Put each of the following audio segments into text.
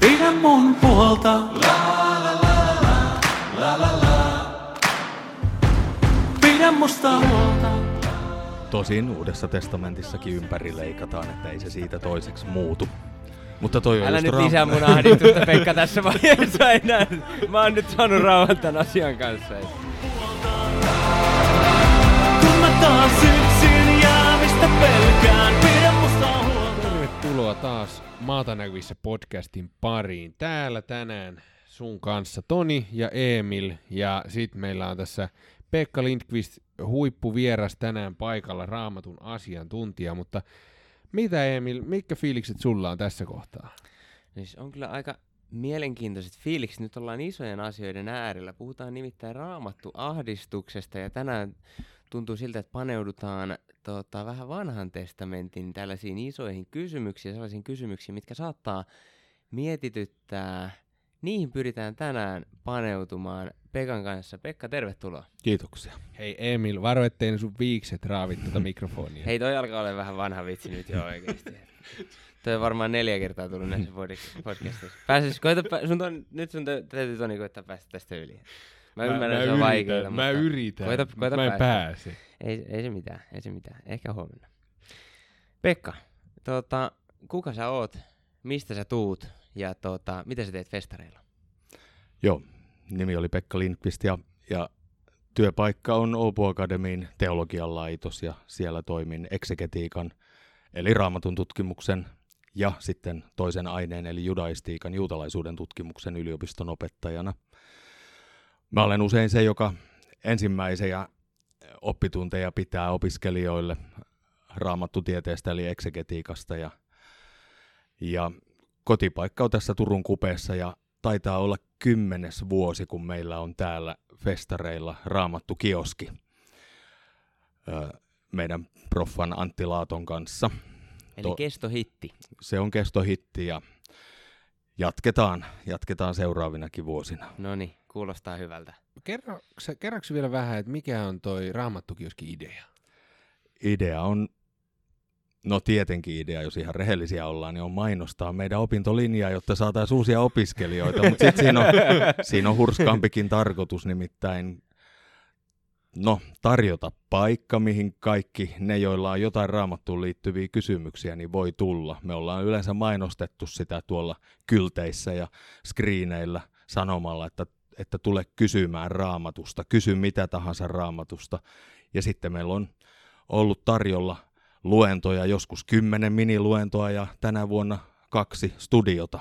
Pidä mun puolta. La la la la la la la. Pidä musta huolta. Tosin Uudessa testamentissakin ympäri leikataan, että ei se siitä toiseksi muutu. Mutta toi on Älä nyt lisää mun ahdistusta Pekka tässä vaiheessa enää. Mä oon nyt saanut rauhan tämän asian kanssa. Kun mä taas yksin jäämistä pelkään. Tervetuloa taas Maata näkyvissä podcastin pariin. Täällä tänään sun kanssa Toni ja Emil ja sit meillä on tässä Pekka Lindqvist huippuvieras tänään paikalla raamatun asiantuntija, mutta mitä Emil, mitkä fiilikset sulla on tässä kohtaa? Siis on kyllä aika mielenkiintoiset fiilikset. Nyt ollaan isojen asioiden äärellä. Puhutaan nimittäin raamattu ahdistuksesta ja tänään tuntuu siltä, että paneudutaan tota, vähän vanhan testamentin tällaisiin isoihin kysymyksiin, sellaisiin kysymyksiin, mitkä saattaa mietityttää. Niihin pyritään tänään paneutumaan Pekan kanssa. Pekka, tervetuloa. Kiitoksia. Hei Emil, varo ettei sun viikset raavit tätä mikrofonia. Hei, toi alkaa olla vähän vanha vitsi nyt jo oikeesti. Toi on varmaan neljä kertaa tullut näissä pod- podcastissa. Pääsis, koita, pä- sun ton, nyt sun tä- täytyy Toni koittaa päästä tästä yli. Mä, ymmärrän, että se on vaikeaa, Mä mutta yritän, koita, koita mä en päästä. pääse. Ei, ei se mitään, ei se mitään. Ehkä huomenna. Pekka, tota, kuka sä oot, mistä sä tuut ja tota, mitä sä teet festareilla? Joo, nimi oli Pekka Lindqvist ja, ja työpaikka on Åbo Akademin teologian laitos ja siellä toimin eksegetiikan eli raamatun tutkimuksen ja sitten toisen aineen eli judaistiikan juutalaisuuden tutkimuksen yliopiston opettajana. Mä olen usein se, joka ensimmäisiä oppitunteja pitää opiskelijoille raamattutieteestä eli eksegetiikasta ja, ja kotipaikka on tässä Turun kupeessa ja taitaa olla kymmenes vuosi, kun meillä on täällä festareilla raamattu kioski meidän proffan Antti Laaton kanssa. Eli To- kestohitti. Se on kestohitti ja jatketaan, jatketaan seuraavinakin vuosina. No niin, kuulostaa hyvältä. Kerroks, kerroks vielä vähän, että mikä on toi raamattukioski idea? Idea on, no tietenkin idea, jos ihan rehellisiä ollaan, niin on mainostaa meidän opintolinjaa, jotta saataisiin uusia opiskelijoita, mutta sitten siinä on, siinä on hurskaampikin tarkoitus, nimittäin no, tarjota paikka, mihin kaikki ne, joilla on jotain raamattuun liittyviä kysymyksiä, niin voi tulla. Me ollaan yleensä mainostettu sitä tuolla kylteissä ja skriineillä sanomalla, että, että tule kysymään raamatusta, kysy mitä tahansa raamatusta. Ja sitten meillä on ollut tarjolla luentoja, joskus kymmenen miniluentoa ja tänä vuonna kaksi studiota.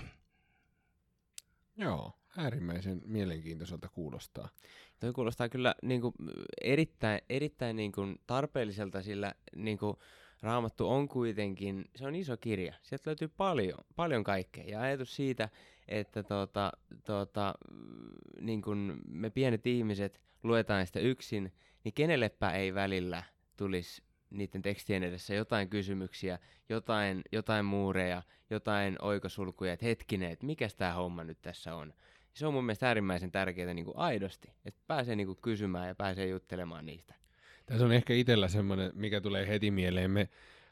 Joo, äärimmäisen mielenkiintoiselta kuulostaa. Toi kuulostaa kyllä niin kuin, erittäin, erittäin niin kuin, tarpeelliselta, sillä niin kuin, Raamattu on kuitenkin, se on iso kirja. Sieltä löytyy paljon, paljon kaikkea. Ja ajatus siitä, että tota, tota, niin kuin me pienet ihmiset luetaan sitä yksin, niin kenellepä ei välillä tulisi niiden tekstien edessä jotain kysymyksiä, jotain, jotain muureja, jotain oikosulkuja, että hetkinen, että mikä tämä homma nyt tässä on. Se on mun mielestä äärimmäisen tärkeää niin kuin aidosti, että pääsee niin kuin kysymään ja pääsee juttelemaan niistä. Tässä on ehkä itsellä semmoinen, mikä tulee heti mieleen. Me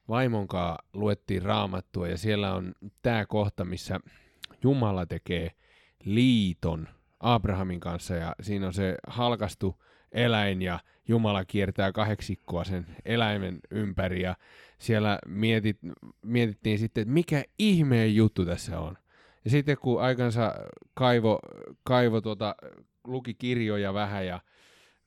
vaimonkaan luettiin raamattua ja siellä on tämä kohta, missä Jumala tekee liiton Abrahamin kanssa ja siinä on se halkastu eläin ja Jumala kiertää kahdeksikkoa sen eläimen ympäri ja siellä mietit, mietittiin sitten, että mikä ihmeen juttu tässä on. Ja sitten kun aikansa kaivo, kaivo tuota, luki kirjoja vähän ja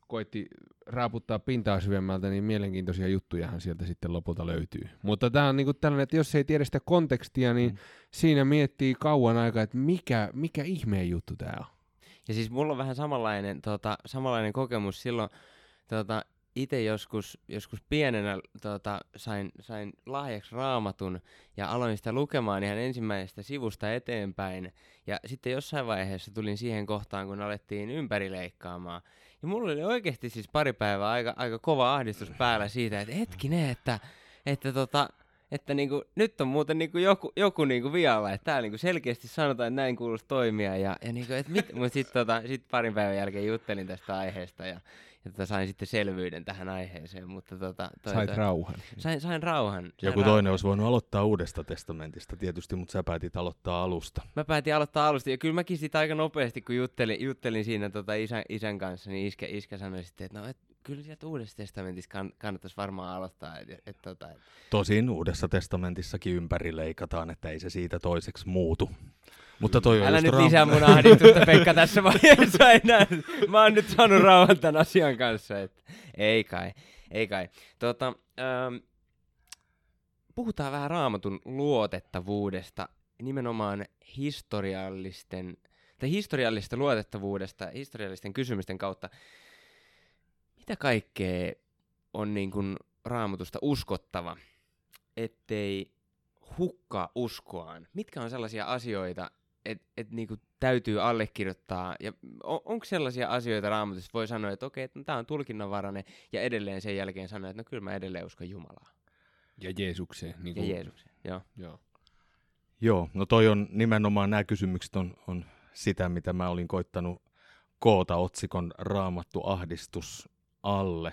koitti raaputtaa pintaa syvemmältä, niin mielenkiintoisia juttujahan sieltä sitten lopulta löytyy. Mutta tämä on niinku tällainen, että jos ei tiedä sitä kontekstia, niin mm. siinä miettii kauan aikaa, että mikä, mikä ihmeen juttu tämä on. Ja siis mulla on vähän samanlainen, tota, samanlainen kokemus silloin, tota, itse joskus, joskus pienenä tota, sain, sain lahjaksi raamatun ja aloin sitä lukemaan ihan ensimmäisestä sivusta eteenpäin. Ja sitten jossain vaiheessa tulin siihen kohtaan, kun alettiin ympärileikkaamaan. Ja mulla oli oikeasti siis pari päivää aika, aika kova ahdistus päällä siitä, että hetkinen, että, että tota, että niinku, nyt on muuten niinku joku, joku niinku vialla, että täällä niinku selkeästi sanotaan, että näin kuuluisi toimia. Ja, ja niinku, et mit, mutta sitten tota, sit parin päivän jälkeen juttelin tästä aiheesta ja, ja tota, sain sitten selvyyden tähän aiheeseen. Mutta tota, toi, Sait toi, rauhan. sain, sain rauhan. Sain Joku rauhan. toinen olisi voinut aloittaa uudesta testamentista tietysti, mutta sä päätit aloittaa alusta. Mä päätin aloittaa alusta, ja kyllä mäkin sitä aika nopeasti, kun juttelin, juttelin siinä tota isän, isän kanssa, niin iskä, iskä sanoi sitten, että no, et, kyllä sieltä uudesta testamentista kann, kannattaisi varmaan aloittaa. Et, et, tota, et, Tosin uudessa testamentissakin ympäri leikataan, että ei se siitä toiseksi muutu. Mutta toi on Älä nyt lisää mun ahdistusta, Pekka, tässä vaiheessa enää. Mä oon nyt saanut rauhan tämän asian kanssa. Et, ei kai, ei kai. Tota, ähm, puhutaan vähän raamatun luotettavuudesta, nimenomaan historiallisten, tai historiallisesta luotettavuudesta, historiallisten kysymysten kautta. Mitä kaikkea on niin kuin raamatusta uskottava, ettei hukkaa uskoaan? Mitkä on sellaisia asioita, että et niinku täytyy allekirjoittaa, ja on, onko sellaisia asioita raamatussa, voi sanoa, että okei, että tämä on tulkinnanvarainen, ja edelleen sen jälkeen sanoa, että no kyllä mä edelleen uskon Jumalaa Ja Jeesukseen. Niin ja Jeesukseen. Joo. Joo. Joo, no toi on nimenomaan, nämä kysymykset on, on sitä, mitä mä olin koittanut koota otsikon raamattu ahdistus alle.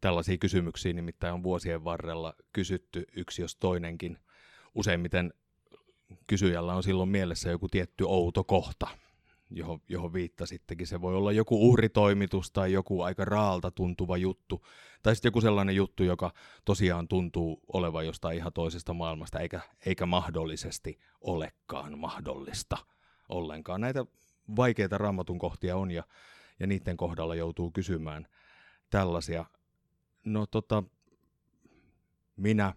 Tällaisia kysymyksiä nimittäin on vuosien varrella kysytty yksi jos toinenkin. Useimmiten kysyjällä on silloin mielessä joku tietty outo kohta, johon, johon viittasittekin. Se voi olla joku uhritoimitus tai joku aika raalta tuntuva juttu. Tai sitten joku sellainen juttu, joka tosiaan tuntuu olevan jostain ihan toisesta maailmasta, eikä, eikä mahdollisesti olekaan mahdollista ollenkaan. Näitä vaikeita raamatun kohtia on ja, ja niiden kohdalla joutuu kysymään tällaisia. No tota, minä,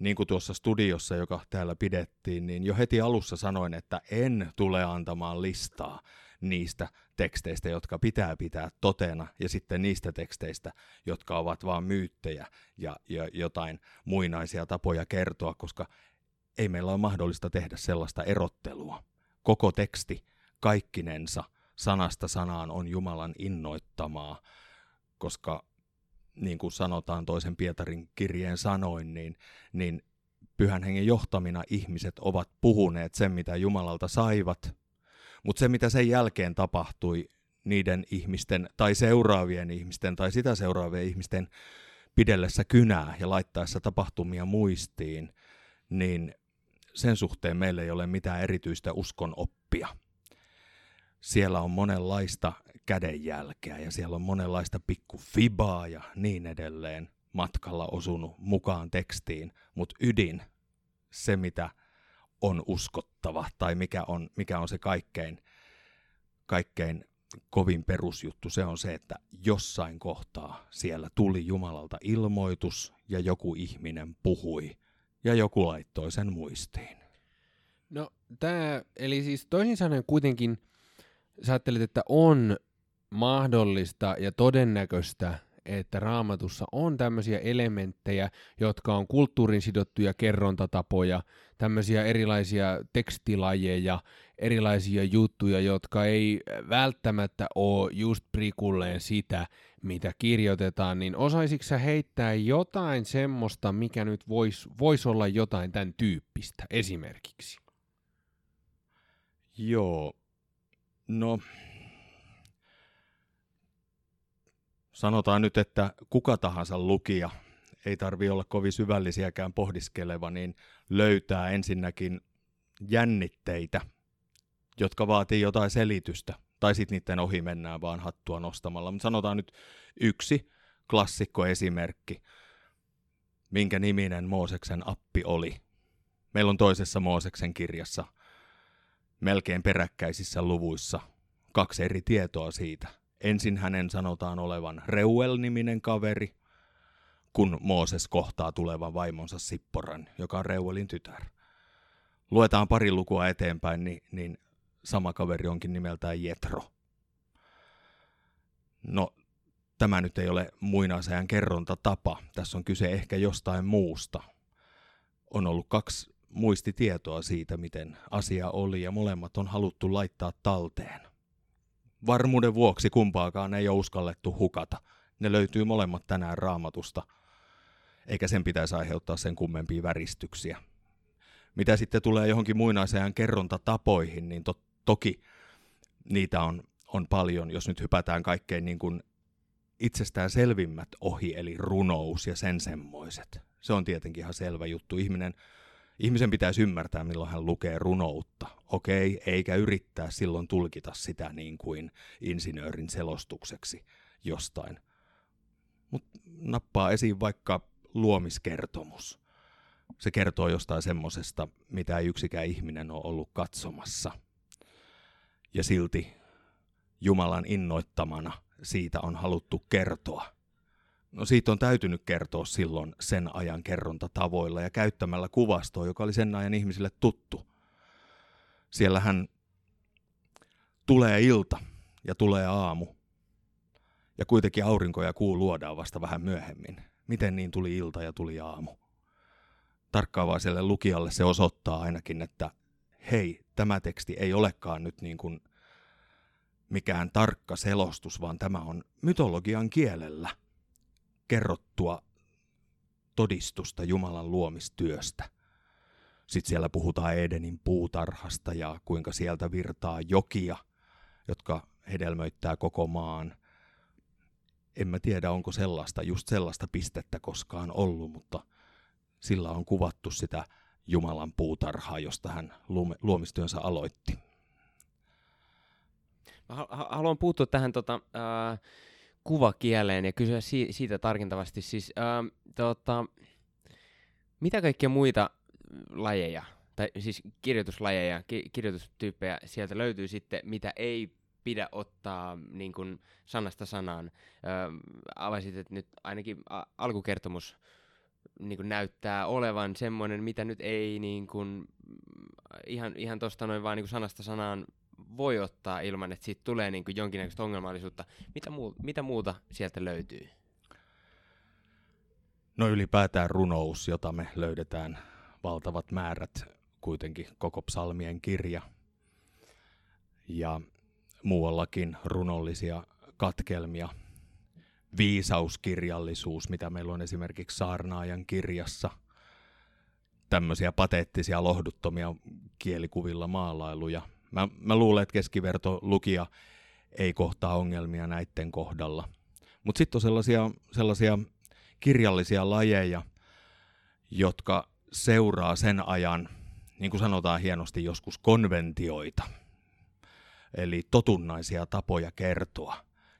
niin kuin tuossa studiossa, joka täällä pidettiin, niin jo heti alussa sanoin, että en tule antamaan listaa niistä teksteistä, jotka pitää pitää totena, ja sitten niistä teksteistä, jotka ovat vain myyttejä ja, ja jotain muinaisia tapoja kertoa, koska ei meillä ole mahdollista tehdä sellaista erottelua. Koko teksti kaikkinensa sanasta sanaan on Jumalan innoittamaa, koska niin kuin sanotaan toisen Pietarin kirjeen sanoin, niin, niin pyhän hengen johtamina ihmiset ovat puhuneet sen, mitä Jumalalta saivat, mutta se, mitä sen jälkeen tapahtui niiden ihmisten tai seuraavien ihmisten tai sitä seuraavien ihmisten pidellessä kynää ja laittaessa tapahtumia muistiin, niin sen suhteen meillä ei ole mitään erityistä uskon oppia. Siellä on monenlaista kädenjälkeä ja siellä on monenlaista pikkufibaa ja niin edelleen matkalla osunut mukaan tekstiin, mutta ydin, se mitä on uskottava tai mikä on, mikä on se kaikkein, kaikkein kovin perusjuttu, se on se, että jossain kohtaa siellä tuli Jumalalta ilmoitus ja joku ihminen puhui ja joku laittoi sen muistiin. No tämä, eli siis toisin sanoen kuitenkin sä ajattelet, että on mahdollista ja todennäköistä, että raamatussa on tämmöisiä elementtejä, jotka on kulttuurin sidottuja kerrontatapoja, tämmöisiä erilaisia tekstilajeja, erilaisia juttuja, jotka ei välttämättä ole just prikulleen sitä, mitä kirjoitetaan, niin osaisitko sä heittää jotain semmoista, mikä nyt voisi vois olla jotain tämän tyyppistä esimerkiksi? Joo, no sanotaan nyt, että kuka tahansa lukija, ei tarvi olla kovin syvällisiäkään pohdiskeleva, niin löytää ensinnäkin jännitteitä, jotka vaatii jotain selitystä, tai sitten niiden ohi mennään vaan hattua nostamalla. Mutta sanotaan nyt yksi klassikkoesimerkki, minkä niminen Mooseksen appi oli. Meillä on toisessa Mooseksen kirjassa melkein peräkkäisissä luvuissa kaksi eri tietoa siitä. Ensin hänen sanotaan olevan Reuel-niminen kaveri, kun Mooses kohtaa tulevan vaimonsa Sipporan, joka on Reuelin tytär. Luetaan pari lukua eteenpäin, niin, niin sama kaveri onkin nimeltään Jetro. No, tämä nyt ei ole muinaisajan kerrontatapa. Tässä on kyse ehkä jostain muusta. On ollut kaksi muistitietoa siitä, miten asia oli, ja molemmat on haluttu laittaa talteen. Varmuuden vuoksi kumpaakaan ei ole uskallettu hukata. Ne löytyy molemmat tänään raamatusta, eikä sen pitäisi aiheuttaa sen kummempia väristyksiä. Mitä sitten tulee johonkin muinaisajan kerrontatapoihin, niin to- toki niitä on, on paljon, jos nyt hypätään kaikkein niin kuin itsestään selvimmät ohi, eli runous ja sen semmoiset. Se on tietenkin ihan selvä juttu. Ihminen, ihmisen pitäisi ymmärtää, milloin hän lukee runoutta. Okei, eikä yrittää silloin tulkita sitä niin kuin insinöörin selostukseksi jostain. Mutta nappaa esiin vaikka luomiskertomus. Se kertoo jostain semmosesta, mitä ei yksikään ihminen ole ollut katsomassa. Ja silti Jumalan innoittamana siitä on haluttu kertoa. No siitä on täytynyt kertoa silloin sen ajan kerrontatavoilla ja käyttämällä kuvastoa, joka oli sen ajan ihmisille tuttu. Siellähän tulee ilta ja tulee aamu. Ja kuitenkin aurinko ja kuu luodaan vasta vähän myöhemmin. Miten niin tuli ilta ja tuli aamu? Tarkkaavaiselle lukijalle se osoittaa ainakin, että hei, tämä teksti ei olekaan nyt niin kuin mikään tarkka selostus, vaan tämä on mytologian kielellä kerrottua todistusta Jumalan luomistyöstä. Sitten siellä puhutaan Edenin puutarhasta ja kuinka sieltä virtaa jokia, jotka hedelmöittää koko maan. En mä tiedä, onko sellaista, just sellaista pistettä koskaan ollut, mutta sillä on kuvattu sitä Jumalan puutarhaa, josta hän luomistyönsä aloitti. Mä haluan puuttua tähän tota, äh, kuvakieleen ja kysyä si- siitä tarkentavasti. Siis, äh, tota, mitä kaikkia muita lajeja, tai siis kirjoituslajeja, ki- kirjoitustyyppejä sieltä löytyy sitten, mitä ei pidä ottaa niin kuin sanasta sanaan. Öö, avasit, että nyt ainakin a- alkukertomus niin kuin näyttää olevan semmoinen, mitä nyt ei niin kuin, ihan, ihan tuosta noin vaan niin kuin sanasta sanaan voi ottaa ilman, että siitä tulee niin kuin jonkinnäköistä ongelmallisuutta. Mitä, muu, mitä muuta sieltä löytyy? No ylipäätään runous, jota me löydetään valtavat määrät, kuitenkin koko psalmien kirja. Ja muuallakin runollisia katkelmia, viisauskirjallisuus, mitä meillä on esimerkiksi Saarnaajan kirjassa, tämmöisiä pateettisia, lohduttomia kielikuvilla maalailuja – Mä, mä luulen, että keskiverto lukija ei kohtaa ongelmia näiden kohdalla. Mutta sitten on sellaisia, sellaisia kirjallisia lajeja, jotka seuraa sen ajan, niin kuin sanotaan hienosti joskus, konventioita. Eli totunnaisia tapoja kertoa,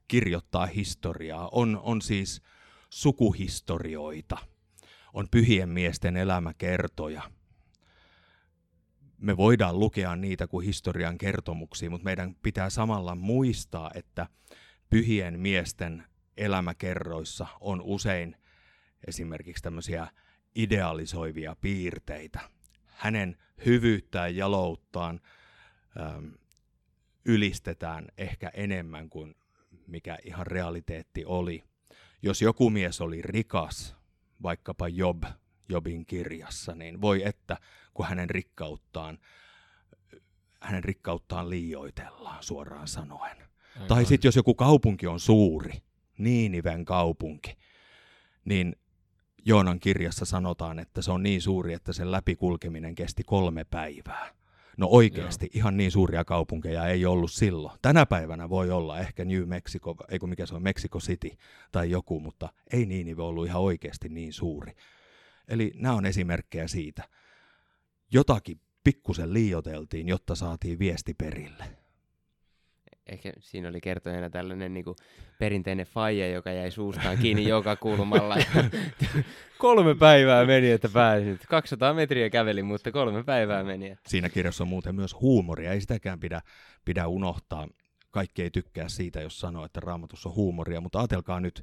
kirjoittaa historiaa. On, on siis sukuhistorioita, on pyhien miesten elämäkertoja – me voidaan lukea niitä kuin historian kertomuksia, mutta meidän pitää samalla muistaa, että pyhien miesten elämäkerroissa on usein esimerkiksi tämmöisiä idealisoivia piirteitä. Hänen hyvyyttään, jalouttaan ähm, ylistetään ehkä enemmän kuin mikä ihan realiteetti oli. Jos joku mies oli rikas, vaikkapa Job Jobin kirjassa, niin voi että kun hänen rikkauttaan, hänen rikkauttaan liioitellaan suoraan sanoen. Aivan. Tai sitten jos joku kaupunki on suuri, Niiniven kaupunki, niin Joonan kirjassa sanotaan, että se on niin suuri, että sen läpikulkeminen kesti kolme päivää. No oikeasti Joo. ihan niin suuria kaupunkeja ei ollut silloin. Tänä päivänä voi olla ehkä New Mexico, ei kun mikä se on, Mexico City tai joku, mutta ei Niinive ollut ihan oikeasti niin suuri. Eli nämä on esimerkkejä siitä. Jotakin pikkusen liioteltiin, jotta saatiin viesti perille. Ehkä siinä oli kertojana tällainen niin kuin perinteinen faija, joka jäi suustaan kiinni joka kulmalla. kolme päivää meni, että pääsin. 200 metriä käveli, mutta kolme päivää meni. Siinä kirjassa on muuten myös huumoria, ei sitäkään pidä, pidä unohtaa. Kaikki ei tykkää siitä, jos sanoo, että raamatussa on huumoria, mutta ajatelkaa nyt,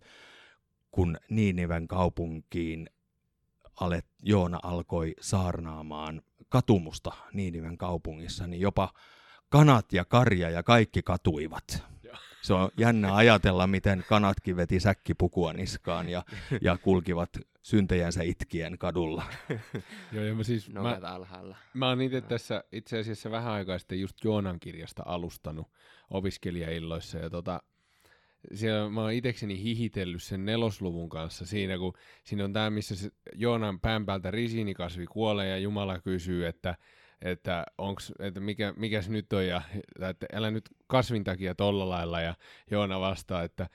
kun Niinivän kaupunkiin alet, Joona alkoi saarnaamaan katumusta Niiniven kaupungissa, niin jopa kanat ja karja ja kaikki katuivat. Se on jännä ajatella, miten kanatkin veti säkkipukua niskaan ja, ja kulkivat syntejänsä itkien kadulla. Joo, ja mä siis, mä, alhaalla. Mä oon itse tässä itse asiassa vähän aikaa sitten just Joonan kirjasta alustanut opiskelijailloissa, ja tota, siellä mä oon itekseni hihitellyt sen nelosluvun kanssa siinä, kun siinä on tämä, missä se Joonan pään päältä risiinikasvi kuolee ja Jumala kysyy, että, että, onks, että mikä, mikäs nyt on ja että älä nyt kasvin takia tolla lailla ja Joona vastaa, että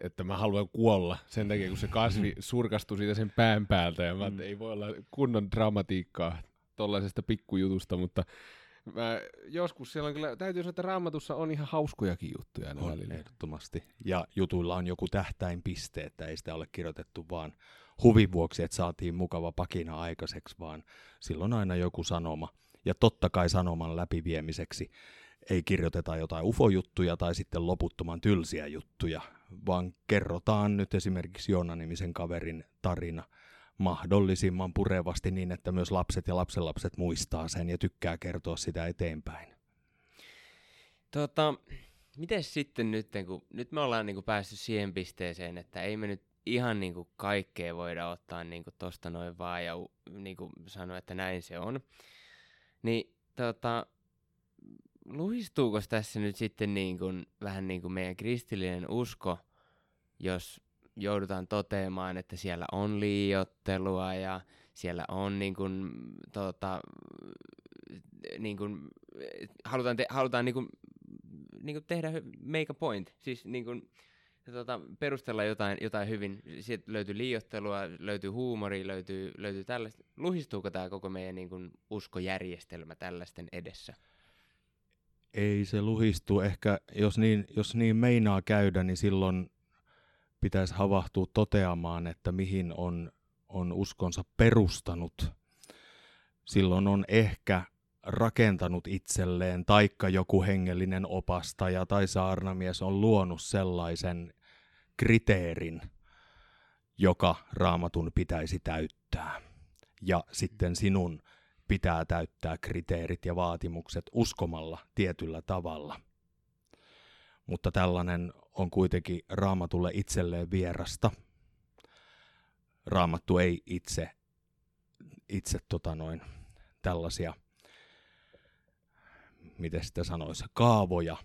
että mä haluan kuolla sen takia, kun se kasvi surkastui siitä sen pään päältä, ja mä, mm. ei voi olla kunnon dramatiikkaa tollaisesta pikkujutusta, mutta mä joskus siellä on kyllä, täytyy sanoa, että raamatussa on ihan hauskojakin juttuja aina On välillä. ehdottomasti. Ja jutuilla on joku tähtäinpiste, että ei sitä ole kirjoitettu vaan huvin vuoksi, että saatiin mukava pakina aikaiseksi, vaan silloin aina joku sanoma. Ja totta kai sanoman läpiviemiseksi ei kirjoiteta jotain ufojuttuja tai sitten loputtoman tylsiä juttuja, vaan kerrotaan nyt esimerkiksi Joona-nimisen kaverin tarina mahdollisimman purevasti niin, että myös lapset ja lapsenlapset muistaa sen ja tykkää kertoa sitä eteenpäin. Tota, miten sitten nyt, kun nyt me ollaan niinku päästy siihen pisteeseen, että ei me nyt ihan niinku kaikkea voida ottaa niinku tosta noin vaan ja u- niinku sanoa, että näin se on. Niin tota, luhistuuko tässä nyt sitten niinku, vähän niin kuin meidän kristillinen usko, jos joudutaan toteamaan, että siellä on liiottelua ja siellä on niin kuin, tota, niin kuin, halutaan, te, halutaan niin kuin, niin kuin tehdä make a point, siis niin kuin, tota, perustella jotain, jotain hyvin. Sieltä löytyy liiottelua, löytyy huumoria, löytyy, löytyy tällaista. Luhistuuko tämä koko meidän niin kuin, uskojärjestelmä tällaisten edessä? Ei se luhistu. Ehkä jos niin, jos niin meinaa käydä, niin silloin pitäisi havahtua toteamaan, että mihin on, on uskonsa perustanut. Silloin on ehkä rakentanut itselleen, taikka joku hengellinen opastaja tai saarnamies on luonut sellaisen kriteerin, joka raamatun pitäisi täyttää. Ja sitten sinun pitää täyttää kriteerit ja vaatimukset uskomalla tietyllä tavalla. Mutta tällainen on kuitenkin raamatulle itselleen vierasta. Raamattu ei itse, itse tota noin, tällaisia, miten sitä sanoisi, kaavoja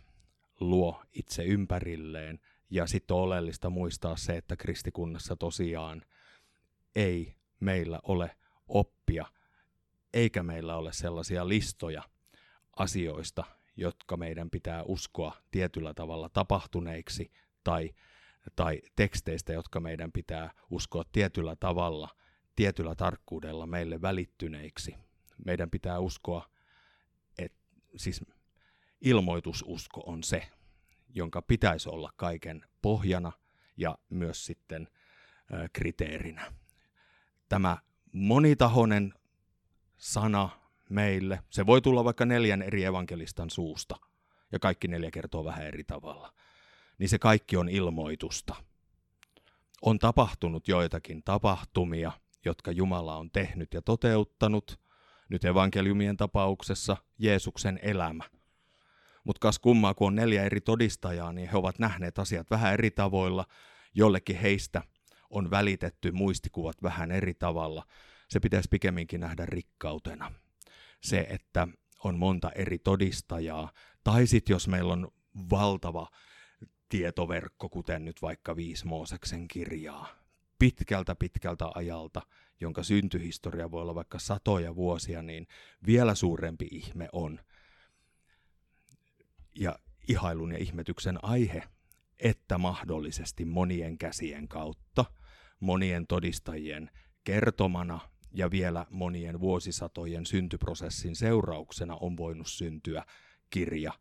luo itse ympärilleen. Ja sitten on oleellista muistaa se, että kristikunnassa tosiaan ei meillä ole oppia, eikä meillä ole sellaisia listoja asioista, jotka meidän pitää uskoa tietyllä tavalla tapahtuneiksi tai, tai teksteistä, jotka meidän pitää uskoa tietyllä tavalla, tietyllä tarkkuudella meille välittyneiksi. Meidän pitää uskoa, että siis ilmoitususko on se, jonka pitäisi olla kaiken pohjana ja myös sitten kriteerinä. Tämä monitahoinen sana meille. Se voi tulla vaikka neljän eri evankelistan suusta, ja kaikki neljä kertoo vähän eri tavalla. Niin se kaikki on ilmoitusta. On tapahtunut joitakin tapahtumia, jotka Jumala on tehnyt ja toteuttanut. Nyt evankeliumien tapauksessa Jeesuksen elämä. Mutta kas kummaa, kun on neljä eri todistajaa, niin he ovat nähneet asiat vähän eri tavoilla. Jollekin heistä on välitetty muistikuvat vähän eri tavalla. Se pitäisi pikemminkin nähdä rikkautena se, että on monta eri todistajaa, tai sitten jos meillä on valtava tietoverkko, kuten nyt vaikka viisi Mooseksen kirjaa, pitkältä pitkältä ajalta, jonka syntyhistoria voi olla vaikka satoja vuosia, niin vielä suurempi ihme on. Ja ihailun ja ihmetyksen aihe, että mahdollisesti monien käsien kautta, monien todistajien kertomana ja vielä monien vuosisatojen syntyprosessin seurauksena on voinut syntyä kirja,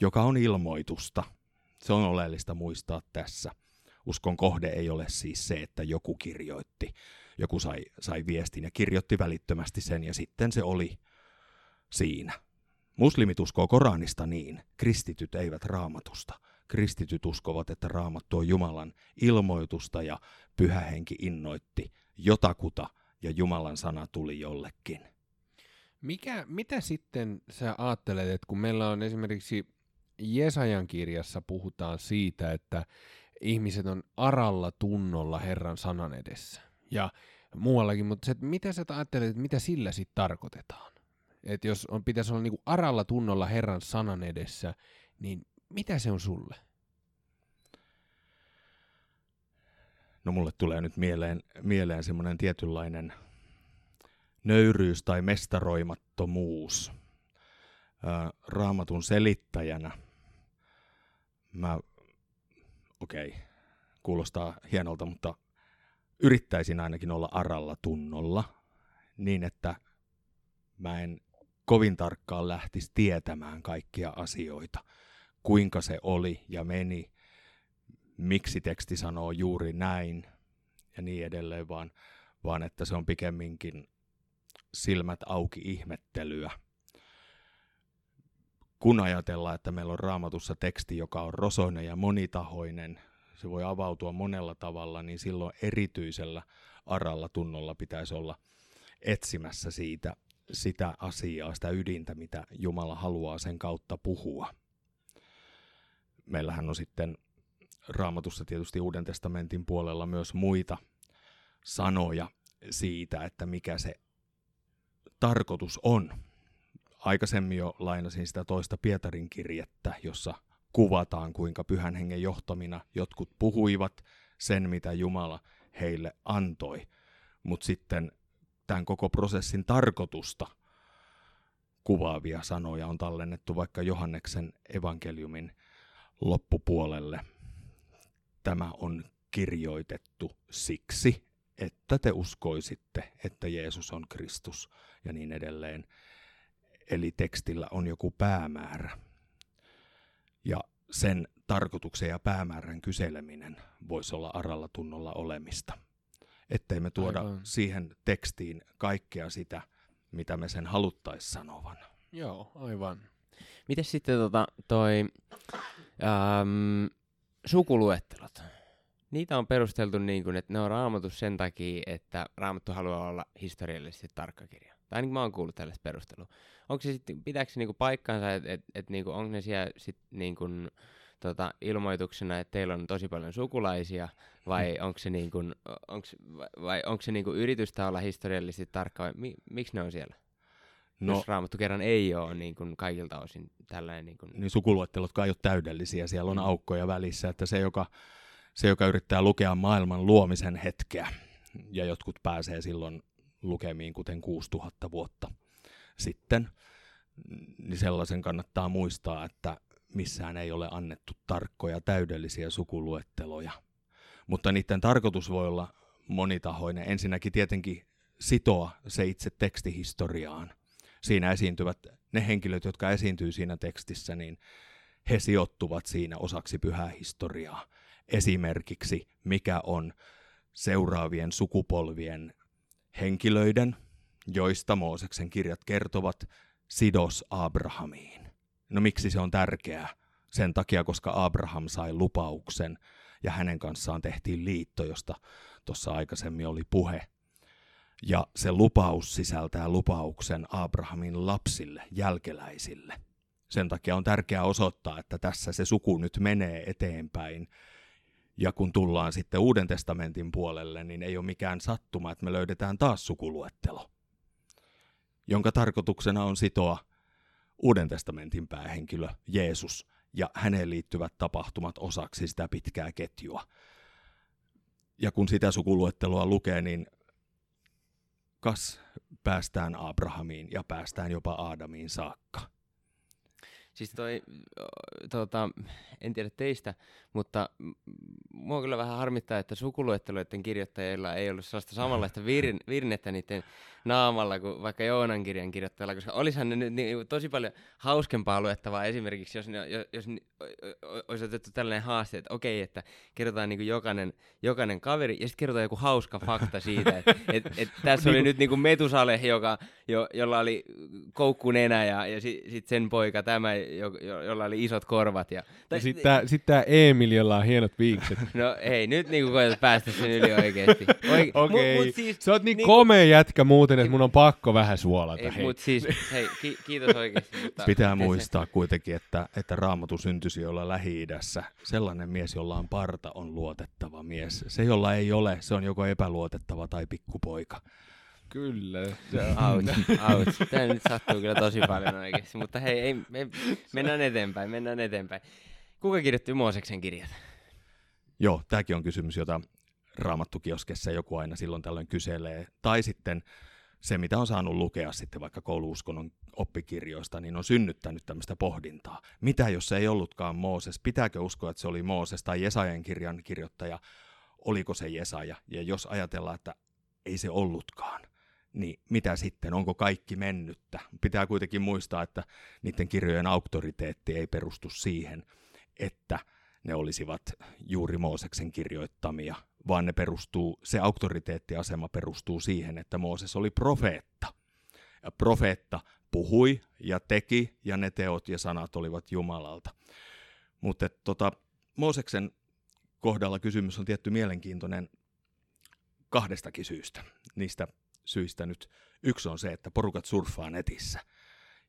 joka on ilmoitusta. Se on oleellista muistaa tässä. Uskon kohde ei ole siis se, että joku kirjoitti. Joku sai, sai viestin ja kirjoitti välittömästi sen ja sitten se oli siinä. Muslimit uskoo Koranista niin, kristityt eivät raamatusta. Kristityt uskovat, että raamattu on Jumalan ilmoitusta ja pyhä henki innoitti jotakuta ja Jumalan sana tuli jollekin. Mikä, mitä sitten sä ajattelet, että kun meillä on esimerkiksi Jesajan kirjassa puhutaan siitä, että ihmiset on aralla tunnolla Herran sanan edessä ja muuallakin, mutta se, että mitä sä ajattelet, että mitä sillä sitten tarkoitetaan? Että jos on, pitäisi olla niinku aralla tunnolla Herran sanan edessä, niin mitä se on sulle? No mulle tulee nyt mieleen, mieleen semmoinen tietynlainen nöyryys tai mestaroimattomuus. Ää, raamatun selittäjänä mä, okei, okay, kuulostaa hienolta, mutta yrittäisin ainakin olla aralla tunnolla niin, että mä en kovin tarkkaan lähtisi tietämään kaikkia asioita, kuinka se oli ja meni, miksi teksti sanoo juuri näin ja niin edelleen, vaan, vaan että se on pikemminkin silmät auki ihmettelyä. Kun ajatellaan, että meillä on raamatussa teksti, joka on rosoinen ja monitahoinen, se voi avautua monella tavalla, niin silloin erityisellä aralla tunnolla pitäisi olla etsimässä siitä sitä asiaa, sitä ydintä, mitä Jumala haluaa sen kautta puhua. Meillähän on sitten raamatussa tietysti Uuden testamentin puolella myös muita sanoja siitä, että mikä se tarkoitus on. Aikaisemmin jo lainasin sitä toista Pietarin kirjettä, jossa kuvataan, kuinka pyhän hengen johtamina jotkut puhuivat sen, mitä Jumala heille antoi. Mutta sitten tämän koko prosessin tarkoitusta kuvaavia sanoja on tallennettu vaikka Johanneksen evankeliumin loppupuolelle. Tämä on kirjoitettu siksi, että te uskoisitte, että Jeesus on Kristus ja niin edelleen. Eli tekstillä on joku päämäärä. Ja sen tarkoituksen ja päämäärän kyseleminen voisi olla aralla tunnolla olemista. Ettei me tuoda Aivan. siihen tekstiin kaikkea sitä, mitä me sen haluttaisiin sanovan. Joo, aivan. Miten sitten tota, toi äm, sukuluettelot? Niitä on perusteltu niin kuin, että ne on raamattu sen takia, että raamattu haluaa olla historiallisesti tarkka kirja. Tai ainakin mä oon kuullut tällaista perustelua. Onko se sitten, pitääkö se niinku paikkaansa, että et, et, niinku, onko ne siellä sit niinku, tota, ilmoituksena, että teillä on tosi paljon sukulaisia, vai hmm. onko se, niinku, onks, vai onko se niinku yritystä olla historiallisesti tarkka, vai mi, miksi ne on siellä? No, Jos raamattu kerran ei ole niin kuin kaikilta osin tällainen... Niin, kuin... niin sukuluettelotkaan ei ole täydellisiä, siellä on mm. aukkoja välissä, että se joka, se, joka yrittää lukea maailman luomisen hetkeä, ja jotkut pääsee silloin lukemiin, kuten 6000 vuotta sitten, niin sellaisen kannattaa muistaa, että missään ei ole annettu tarkkoja täydellisiä sukuluetteloja. Mutta niiden tarkoitus voi olla monitahoinen. Ensinnäkin tietenkin sitoa se itse tekstihistoriaan. Siinä esiintyvät ne henkilöt, jotka esiintyy siinä tekstissä, niin he sijoittuvat siinä osaksi pyhää historiaa. Esimerkiksi mikä on seuraavien sukupolvien henkilöiden, joista Mooseksen kirjat kertovat, sidos Abrahamiin. No miksi se on tärkeää? Sen takia, koska Abraham sai lupauksen ja hänen kanssaan tehtiin liitto, josta tuossa aikaisemmin oli puhe. Ja se lupaus sisältää lupauksen Abrahamin lapsille, jälkeläisille. Sen takia on tärkeää osoittaa, että tässä se suku nyt menee eteenpäin. Ja kun tullaan sitten Uuden testamentin puolelle, niin ei ole mikään sattuma, että me löydetään taas sukuluettelo, jonka tarkoituksena on sitoa Uuden testamentin päähenkilö Jeesus ja häneen liittyvät tapahtumat osaksi sitä pitkää ketjua. Ja kun sitä sukuluettelua lukee, niin kas päästään Abrahamiin ja päästään jopa Aadamiin saakka. Siis toi, tota, en tiedä teistä, mutta mua kyllä vähän harmittaa, että sukuluetteluiden kirjoittajilla ei ollut sellaista samanlaista vir, virnettä niiden naamalla kuin vaikka Joonan kirjan kirjoittajalla, koska olisihan ne nyt niin, tosi paljon hauskempaa luettavaa esimerkiksi, jos, ne, jos, jos olisi otettu tällainen haaste, että okei, että kerrotaan niin jokainen, jokainen kaveri ja sitten kerrotaan joku hauska fakta siitä, että et, et, tässä oli nyt niin kuin Metusale, joka, jo, jolla oli koukkunenä ja, ja sitten sit sen poika tämä, jo, jo, jolla oli isot korvat. Ja, ja sitten tämä sit tää Emil, jolla on hienot viikset. no ei, nyt niin koetat päästä sen yli oikeasti. Oike- Okei, okay. siis, sä oot niin, niin komea jätkä muuten, että mun on pakko vähän suolata. Ei, hei. Mut siis, hei, ki- kiitos oikeasti. Mutta Pitää muistaa se... kuitenkin, että, että Raamatu syntyisi olla Lähi-idässä. Sellainen mies, jolla on parta, on luotettava mies. Se, jolla ei ole, se on joko epäluotettava tai pikkupoika. Kyllä. Out, out. Tämä nyt sattuu kyllä tosi paljon oikeasti. Mutta hei, ei, me, mennään eteenpäin, mennään eteenpäin. Kuka kirjoitti Mooseksen kirjat? Joo, tämäkin on kysymys, jota Raamattukioskessa joku aina silloin tällöin kyselee. Tai sitten se, mitä on saanut lukea sitten vaikka kouluuskonnon oppikirjoista, niin on synnyttänyt tämmöistä pohdintaa. Mitä jos se ei ollutkaan Mooses? Pitääkö uskoa, että se oli Mooses tai Jesajan kirjan kirjoittaja? Oliko se Jesaja? Ja jos ajatellaan, että ei se ollutkaan, niin mitä sitten? Onko kaikki mennyttä? Pitää kuitenkin muistaa, että niiden kirjojen auktoriteetti ei perustu siihen, että ne olisivat juuri Mooseksen kirjoittamia, vaan ne perustuu, se auktoriteettiasema perustuu siihen, että Mooses oli profeetta. Ja profeetta puhui ja teki, ja ne teot ja sanat olivat Jumalalta. Mutta tota, Mooseksen kohdalla kysymys on tietty mielenkiintoinen kahdestakin syystä. Niistä syistä nyt yksi on se, että porukat surffaa netissä –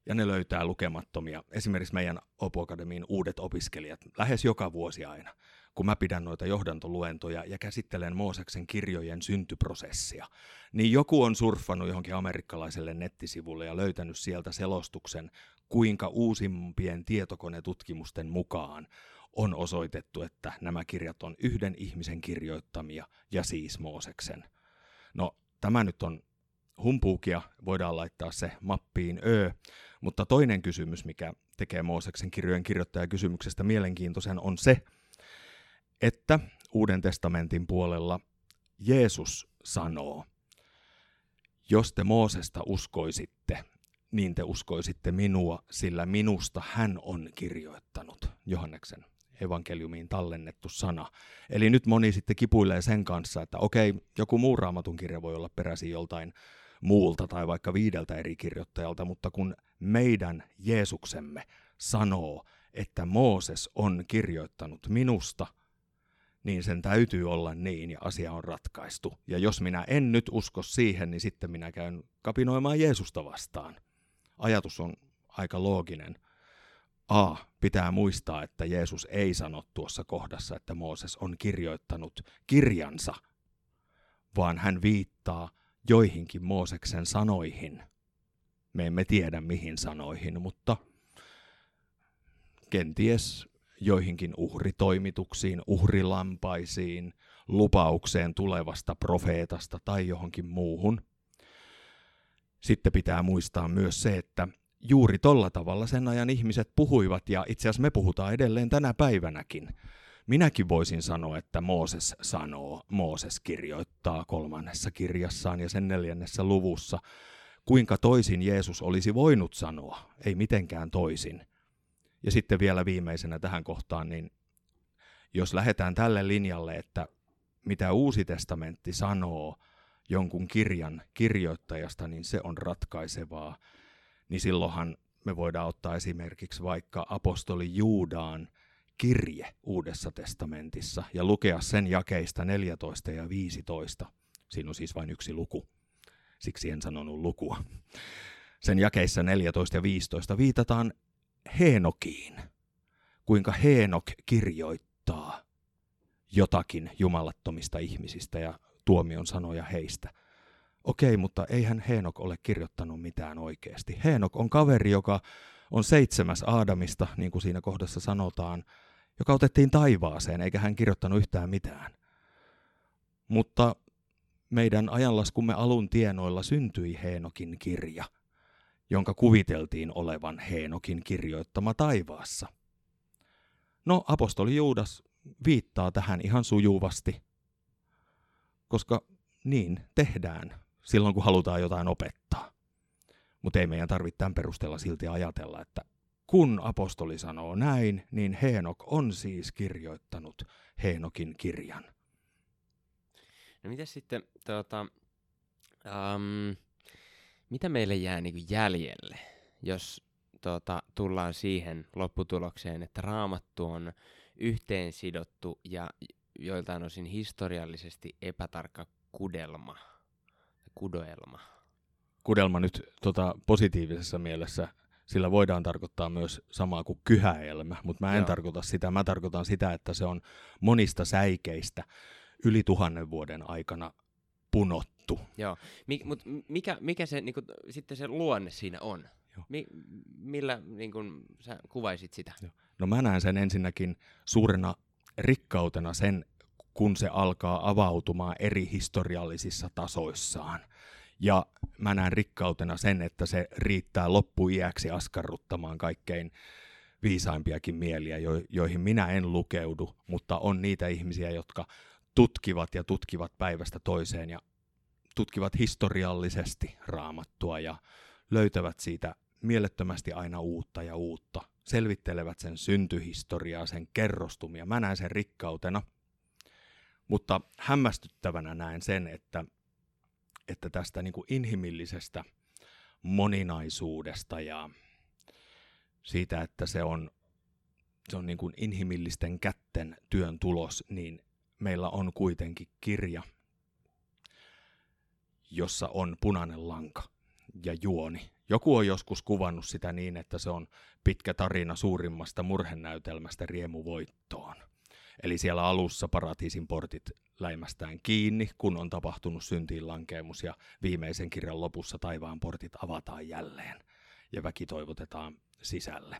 ja ne löytää lukemattomia. Esimerkiksi meidän Opo Akademiin uudet opiskelijat, lähes joka vuosi aina, kun mä pidän noita johdantoluentoja ja käsittelen Mooseksen kirjojen syntyprosessia, niin joku on surffannut johonkin amerikkalaiselle nettisivulle ja löytänyt sieltä selostuksen, kuinka uusimpien tietokonetutkimusten mukaan on osoitettu, että nämä kirjat on yhden ihmisen kirjoittamia ja siis Mooseksen. No, tämä nyt on humpuukia, voidaan laittaa se mappiin ö, mutta toinen kysymys, mikä tekee Mooseksen kirjojen kirjoittajakysymyksestä mielenkiintoisen, on se, että Uuden testamentin puolella Jeesus sanoo, jos te Moosesta uskoisitte, niin te uskoisitte minua, sillä minusta hän on kirjoittanut. Johanneksen evankeliumiin tallennettu sana. Eli nyt moni sitten kipuilee sen kanssa, että okei, joku muu raamatun kirja voi olla peräisin joltain muulta tai vaikka viideltä eri kirjoittajalta, mutta kun meidän Jeesuksemme sanoo, että Mooses on kirjoittanut minusta, niin sen täytyy olla niin ja asia on ratkaistu. Ja jos minä en nyt usko siihen, niin sitten minä käyn kapinoimaan Jeesusta vastaan. Ajatus on aika looginen. A. Pitää muistaa, että Jeesus ei sano tuossa kohdassa, että Mooses on kirjoittanut kirjansa, vaan hän viittaa joihinkin Mooseksen sanoihin. Me emme tiedä mihin sanoihin, mutta kenties joihinkin uhritoimituksiin, uhrilampaisiin, lupaukseen tulevasta profeetasta tai johonkin muuhun. Sitten pitää muistaa myös se, että juuri tolla tavalla sen ajan ihmiset puhuivat, ja itse asiassa me puhutaan edelleen tänä päivänäkin. Minäkin voisin sanoa, että Mooses sanoo, Mooses kirjoittaa kolmannessa kirjassaan ja sen neljännessä luvussa, kuinka toisin Jeesus olisi voinut sanoa, ei mitenkään toisin. Ja sitten vielä viimeisenä tähän kohtaan, niin jos lähdetään tälle linjalle, että mitä uusi testamentti sanoo jonkun kirjan kirjoittajasta, niin se on ratkaisevaa, niin silloinhan me voidaan ottaa esimerkiksi vaikka apostoli Juudaan kirje Uudessa testamentissa ja lukea sen jakeista 14 ja 15. Siinä on siis vain yksi luku, siksi en sanonut lukua. Sen jakeissa 14 ja 15 viitataan Heenokiin, kuinka Heenok kirjoittaa jotakin jumalattomista ihmisistä ja tuomion sanoja heistä. Okei, mutta eihän Heenok ole kirjoittanut mitään oikeasti. Heenok on kaveri, joka on seitsemäs Aadamista, niin kuin siinä kohdassa sanotaan, joka otettiin taivaaseen, eikä hän kirjoittanut yhtään mitään. Mutta meidän ajanlaskumme alun tienoilla syntyi Heenokin kirja, jonka kuviteltiin olevan Heenokin kirjoittama taivaassa. No, apostoli Juudas viittaa tähän ihan sujuvasti, koska niin tehdään silloin, kun halutaan jotain opettaa. Mutta ei meidän tarvitse tämän perusteella silti ajatella, että kun apostoli sanoo näin, niin Heenok on siis kirjoittanut Heenokin kirjan. No mitä sitten, tuota, um, mitä meille jää niin jäljelle, jos tuota, tullaan siihen lopputulokseen, että raamattu on yhteen sidottu ja joiltain osin historiallisesti epätarkka kudelma, kudoelma. Kudelma nyt tota, positiivisessa mielessä sillä voidaan tarkoittaa myös samaa kuin kyhäelmä, mutta mä en Joo. tarkoita sitä. Mä tarkoitan sitä, että se on monista säikeistä yli tuhannen vuoden aikana punottu. Joo, Mik, mutta mikä, mikä se, niin kuin, sitten se luonne siinä on? Mi, millä niin kuin, sä kuvaisit sitä? Joo. No mä näen sen ensinnäkin suurena rikkautena sen, kun se alkaa avautumaan eri historiallisissa tasoissaan. Ja mä näen rikkautena sen, että se riittää loppuiäksi askarruttamaan kaikkein viisaimpiakin mieliä, jo- joihin minä en lukeudu, mutta on niitä ihmisiä, jotka tutkivat ja tutkivat päivästä toiseen ja tutkivat historiallisesti raamattua ja löytävät siitä mielettömästi aina uutta ja uutta. Selvittelevät sen syntyhistoriaa, sen kerrostumia. Mä näen sen rikkautena, mutta hämmästyttävänä näen sen, että, että tästä niin kuin inhimillisestä moninaisuudesta ja siitä, että se on, se on niin kuin inhimillisten kätten työn tulos, niin meillä on kuitenkin kirja, jossa on punainen lanka ja juoni. Joku on joskus kuvannut sitä niin, että se on pitkä tarina suurimmasta murhenäytelmästä riemuvoittoon. Eli siellä alussa paratiisin portit läimästään kiinni, kun on tapahtunut syntiin lankeemus ja viimeisen kirjan lopussa taivaan portit avataan jälleen ja väki toivotetaan sisälle.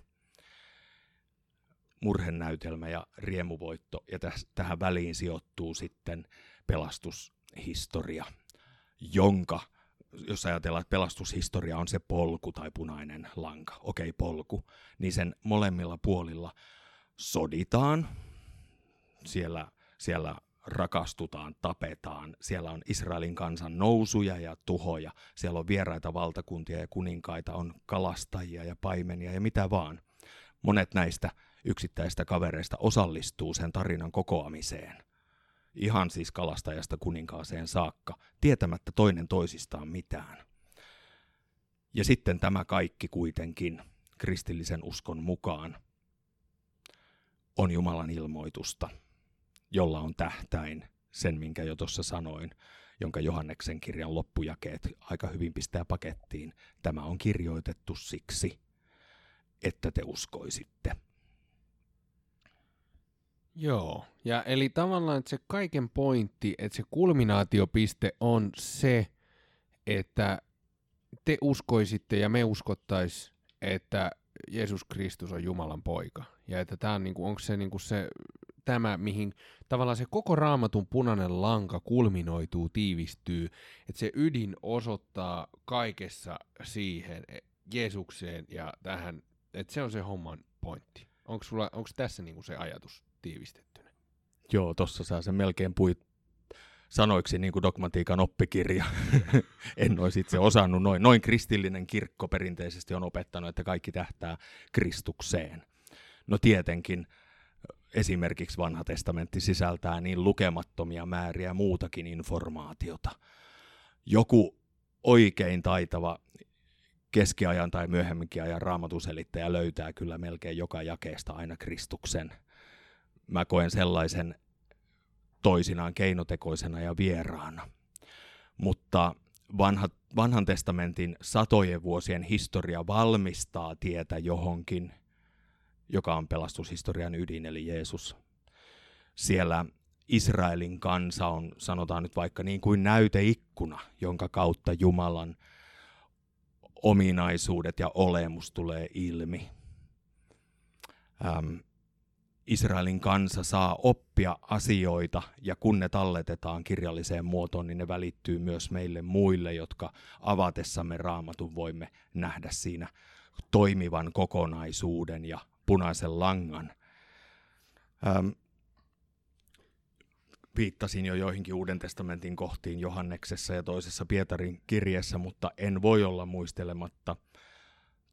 Murhenäytelmä ja riemuvoitto ja täs, tähän väliin sijoittuu sitten pelastushistoria, jonka jos ajatellaan, että pelastushistoria on se polku tai punainen lanka, okei okay, polku, niin sen molemmilla puolilla soditaan, siellä, siellä rakastutaan, tapetaan, siellä on Israelin kansan nousuja ja tuhoja, siellä on vieraita valtakuntia ja kuninkaita, on kalastajia ja paimenia ja mitä vaan. Monet näistä yksittäistä kavereista osallistuu sen tarinan kokoamiseen ihan siis kalastajasta kuninkaaseen saakka, tietämättä toinen toisistaan mitään. Ja sitten tämä kaikki kuitenkin kristillisen uskon mukaan on Jumalan ilmoitusta, jolla on tähtäin sen, minkä jo tuossa sanoin, jonka Johanneksen kirjan loppujakeet aika hyvin pistää pakettiin. Tämä on kirjoitettu siksi, että te uskoisitte. Joo, ja eli tavallaan että se kaiken pointti, että se kulminaatiopiste on se, että te uskoisitte ja me uskottais, että Jeesus Kristus on Jumalan poika. Ja että tämä on niinku, onko se niinku se tämä, mihin tavallaan se koko raamatun punainen lanka kulminoituu, tiivistyy, että se ydin osoittaa kaikessa siihen e, Jeesukseen ja tähän, että se on se homman pointti. Onko tässä niinku se ajatus? Tiivistettynä. Joo, tossa saa sen melkein puit sanoiksi niin kuin dogmatiikan oppikirja. en olisi itse osannut noin. Noin kristillinen kirkko perinteisesti on opettanut, että kaikki tähtää Kristukseen. No tietenkin esimerkiksi vanha testamentti sisältää niin lukemattomia määriä muutakin informaatiota. Joku oikein taitava keskiajan tai myöhemminkin ajan raamatuselittäjä löytää kyllä melkein joka jakeesta aina Kristuksen – mä koen sellaisen toisinaan keinotekoisena ja vieraana. Mutta vanha, vanhan testamentin satojen vuosien historia valmistaa tietä johonkin, joka on pelastushistorian ydin, eli Jeesus. Siellä Israelin kansa on, sanotaan nyt vaikka niin kuin näyteikkuna, jonka kautta Jumalan ominaisuudet ja olemus tulee ilmi. Ähm, Israelin kansa saa oppia asioita ja kun ne talletetaan kirjalliseen muotoon, niin ne välittyy myös meille muille, jotka avatessamme raamatun voimme nähdä siinä toimivan kokonaisuuden ja punaisen langan. Ähm, viittasin jo joihinkin Uuden testamentin kohtiin Johanneksessa ja toisessa Pietarin kirjeessä, mutta en voi olla muistelematta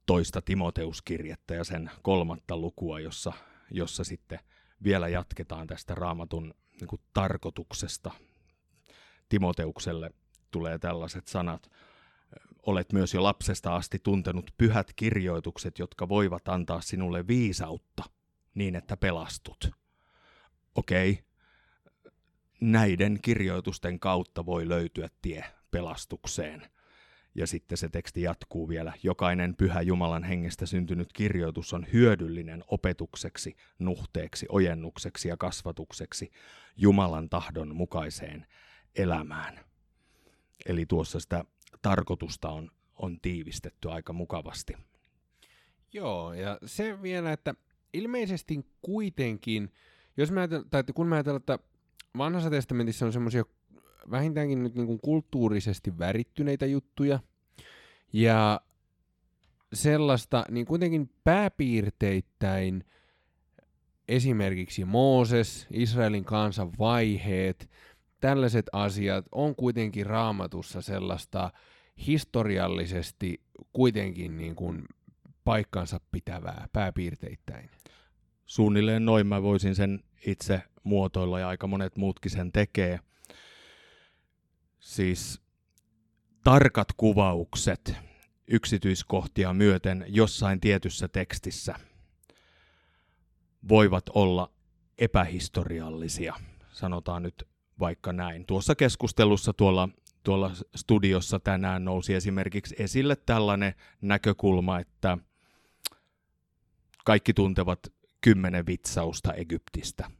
toista Timoteuskirjettä ja sen kolmatta lukua, jossa jossa sitten vielä jatketaan tästä raamatun niin kuin tarkoituksesta. Timoteukselle tulee tällaiset sanat. Olet myös jo lapsesta asti tuntenut pyhät kirjoitukset, jotka voivat antaa sinulle viisautta niin, että pelastut. Okei, okay. näiden kirjoitusten kautta voi löytyä tie pelastukseen. Ja sitten se teksti jatkuu vielä. Jokainen pyhä Jumalan hengestä syntynyt kirjoitus on hyödyllinen opetukseksi, nuhteeksi, ojennukseksi ja kasvatukseksi Jumalan tahdon mukaiseen elämään. Eli tuossa sitä tarkoitusta on, on tiivistetty aika mukavasti. Joo, ja se vielä, että ilmeisesti kuitenkin, jos mä tai kun mä ajatellaan, että vanhassa testamentissa on semmoisia vähintäänkin nyt niin kuin kulttuurisesti värittyneitä juttuja ja sellaista niin kuitenkin pääpiirteittäin esimerkiksi Mooses, Israelin kansan vaiheet, tällaiset asiat on kuitenkin raamatussa sellaista historiallisesti kuitenkin niin kuin paikkansa pitävää pääpiirteittäin. Suunnilleen noin mä voisin sen itse muotoilla ja aika monet muutkin sen tekee. Siis tarkat kuvaukset yksityiskohtia myöten jossain tietyssä tekstissä voivat olla epähistoriallisia, sanotaan nyt vaikka näin. Tuossa keskustelussa tuolla, tuolla studiossa tänään nousi esimerkiksi esille tällainen näkökulma, että kaikki tuntevat kymmenen vitsausta Egyptistä.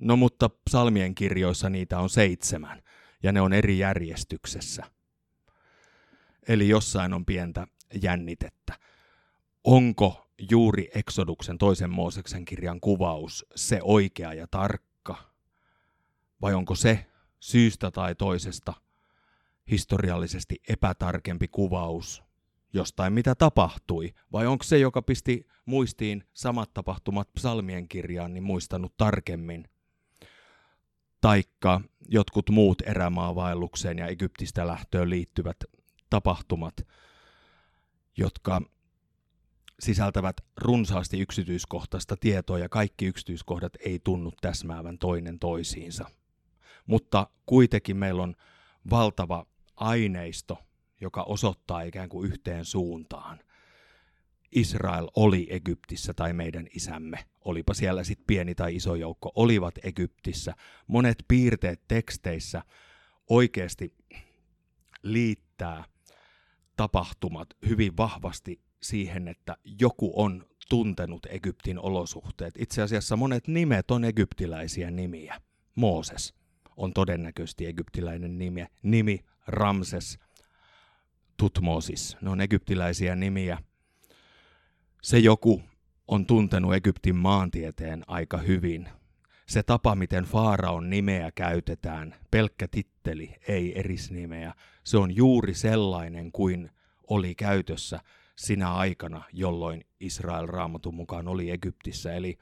No mutta psalmien kirjoissa niitä on seitsemän, ja ne on eri järjestyksessä. Eli jossain on pientä jännitettä. Onko juuri Eksoduksen toisen Mooseksen kirjan kuvaus se oikea ja tarkka? Vai onko se syystä tai toisesta historiallisesti epätarkempi kuvaus jostain, mitä tapahtui? Vai onko se, joka pisti muistiin samat tapahtumat psalmien kirjaan, niin muistanut tarkemmin? Taikka jotkut muut erämaavaellukseen ja Egyptistä lähtöön liittyvät tapahtumat, jotka sisältävät runsaasti yksityiskohtaista tietoa ja kaikki yksityiskohdat ei tunnu täsmäävän toinen toisiinsa. Mutta kuitenkin meillä on valtava aineisto, joka osoittaa ikään kuin yhteen suuntaan. Israel oli Egyptissä tai meidän isämme, olipa siellä sitten pieni tai iso joukko, olivat Egyptissä. Monet piirteet teksteissä oikeasti liittää tapahtumat hyvin vahvasti siihen, että joku on tuntenut Egyptin olosuhteet. Itse asiassa monet nimet on egyptiläisiä nimiä. Mooses on todennäköisesti egyptiläinen nimi, nimi Ramses, Tutmosis, ne on egyptiläisiä nimiä. Se joku on tuntenut Egyptin maantieteen aika hyvin. Se tapa, miten Faaraon nimeä käytetään, pelkkä titteli, ei erisnimeä, se on juuri sellainen kuin oli käytössä sinä aikana, jolloin Israel raamatun mukaan oli Egyptissä. Eli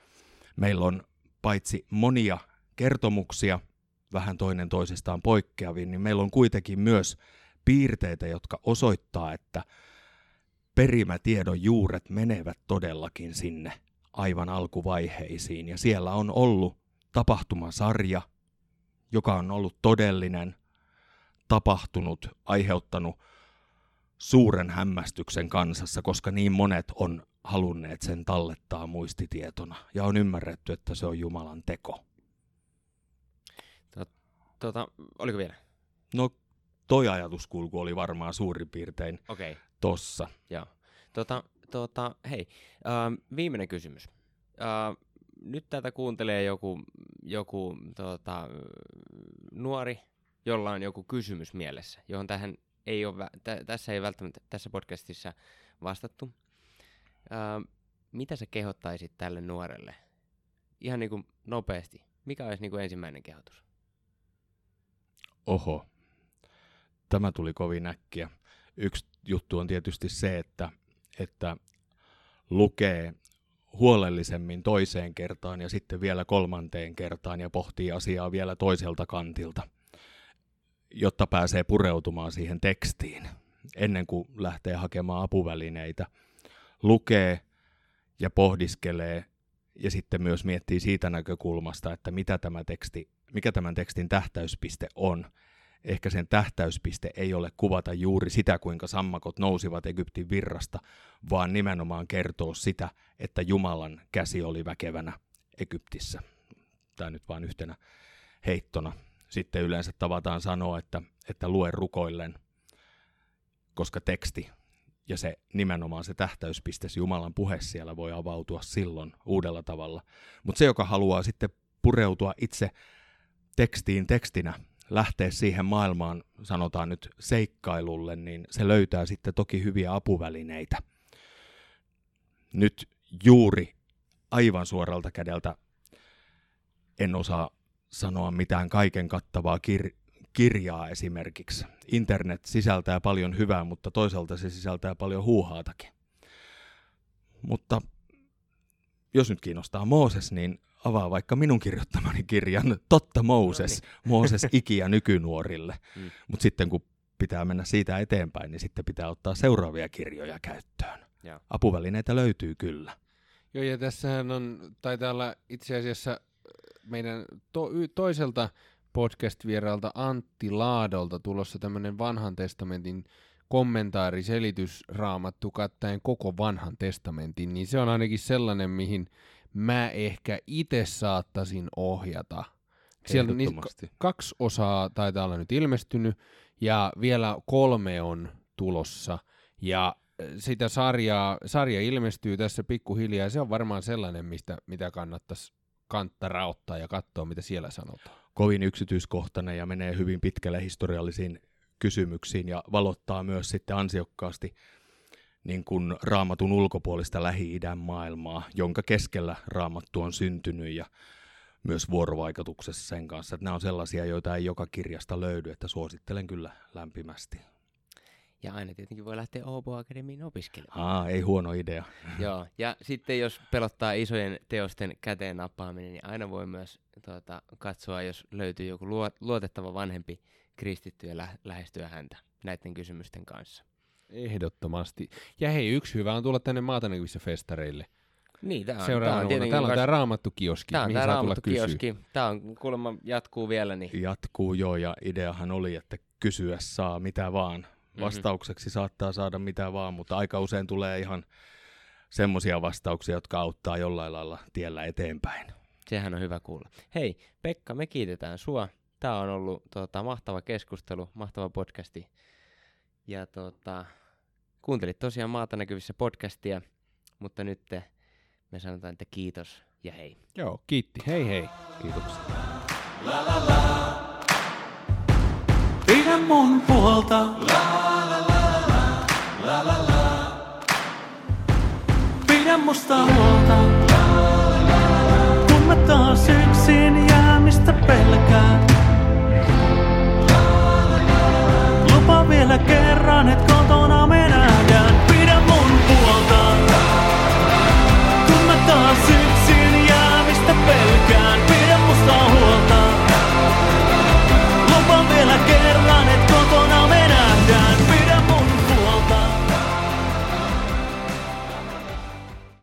meillä on paitsi monia kertomuksia, vähän toinen toisestaan poikkeavia, niin meillä on kuitenkin myös piirteitä, jotka osoittaa, että perimätiedon juuret menevät todellakin sinne aivan alkuvaiheisiin. Ja siellä on ollut tapahtumasarja, joka on ollut todellinen, tapahtunut, aiheuttanut suuren hämmästyksen kansassa, koska niin monet on halunneet sen tallettaa muistitietona ja on ymmärretty, että se on Jumalan teko. Tota, oliko vielä? No toi ajatuskulku oli varmaan suurin piirtein Okei, okay. Tossa. joo. Tota, tota, hei, ähm, viimeinen kysymys. Äh, nyt tätä kuuntelee joku, joku tota, nuori, jolla on joku kysymys mielessä, johon tähän ei ole, tä- tässä ei välttämättä tässä podcastissa vastattu. Äh, mitä sä kehottaisit tälle nuorelle? Ihan niin kuin nopeasti. Mikä olisi niin kuin ensimmäinen kehotus? Oho, tämä tuli kovin äkkiä. Yksi juttu on tietysti se, että, että lukee huolellisemmin toiseen kertaan ja sitten vielä kolmanteen kertaan ja pohtii asiaa vielä toiselta kantilta, jotta pääsee pureutumaan siihen tekstiin ennen kuin lähtee hakemaan apuvälineitä. Lukee ja pohdiskelee ja sitten myös miettii siitä näkökulmasta, että mitä tämä teksti, mikä tämän tekstin tähtäyspiste on. Ehkä sen tähtäyspiste ei ole kuvata juuri sitä, kuinka sammakot nousivat Egyptin virrasta, vaan nimenomaan kertoo sitä, että Jumalan käsi oli väkevänä Egyptissä. Tämä nyt vain yhtenä heittona. Sitten yleensä tavataan sanoa, että, että lue rukoillen, koska teksti ja se nimenomaan se tähtäyspiste, se Jumalan puhe siellä voi avautua silloin uudella tavalla. Mutta se, joka haluaa sitten pureutua itse tekstiin tekstinä, lähteä siihen maailmaan, sanotaan nyt seikkailulle, niin se löytää sitten toki hyviä apuvälineitä. Nyt juuri aivan suoralta kädeltä en osaa sanoa mitään kaiken kattavaa kir- kirjaa esimerkiksi. Internet sisältää paljon hyvää, mutta toisaalta se sisältää paljon huuhaatakin. Mutta jos nyt kiinnostaa Mooses, niin avaa vaikka minun kirjoittamani kirjan Totta Mooses, no niin. Mooses ikiä nykynuorille. Mm. Mutta sitten kun pitää mennä siitä eteenpäin, niin sitten pitää ottaa seuraavia kirjoja käyttöön. Ja. Apuvälineitä löytyy kyllä. Joo, ja tässähän on, taitaa olla itse asiassa meidän to, toiselta podcast-vieraalta Antti Laadolta tulossa tämmöinen vanhan testamentin kommentaari, selitys raamattu kattaen koko vanhan testamentin, niin se on ainakin sellainen, mihin mä ehkä itse saattaisin ohjata. Siellä niistä kaksi osaa taitaa olla nyt ilmestynyt, ja vielä kolme on tulossa. Ja sitä sarjaa, sarja ilmestyy tässä pikkuhiljaa, ja se on varmaan sellainen, mistä, mitä kannattaisi kantta raottaa ja katsoa, mitä siellä sanotaan. Kovin yksityiskohtainen ja menee hyvin pitkälle historiallisiin kysymyksiin ja valottaa myös sitten ansiokkaasti niin kuin raamatun ulkopuolista Lähi-idän maailmaa, jonka keskellä raamattu on syntynyt ja myös vuorovaikutuksessa sen kanssa. Että nämä on sellaisia, joita ei joka kirjasta löydy, että suosittelen kyllä lämpimästi. Ja aina tietenkin voi lähteä Obo Academyin opiskelemaan. Aa, ei huono idea. Joo, ja sitten jos pelottaa isojen teosten käteen nappaaminen, niin aina voi myös tuota, katsoa, jos löytyy joku luotettava vanhempi kristitty ja lä- lähestyä häntä näiden kysymysten kanssa. Ehdottomasti. Ja hei, yksi hyvä on tulla tänne maatanäkyvissä festareille. Niin, tämä on, Seuraavana tämä on Täällä on tämä Raamattu-kioski, tämä on mihin tämä saa tulla kioski. Tämä on kuulemma jatkuu vielä. Niin. Jatkuu joo, ja ideahan oli, että kysyä saa mitä vaan. Mhm. Vastaukseksi mm-hmm. saattaa saada mitä vaan, mutta aika usein tulee ihan semmoisia vastauksia, jotka auttaa jollain lailla tiellä eteenpäin. Sehän on hyvä kuulla. Hei, Pekka, me kiitetään sua. Tämä on ollut tota, mahtava keskustelu, mahtava podcasti. Ja tota, kuuntelit tosiaan Maata näkyvissä podcastia, mutta nyt me sanotaan, että kiitos ja hei. Joo, kiitti. Hei hei. Kiitoksia. La, la, la. Pidä mun puolta. La, la, la, la, la, la, la. Pidä musta huolta. La, la, la, la. Kun mä taas yksin jäämistä pelkään. La, la, la, la. Lupa vielä kerran. on it gone.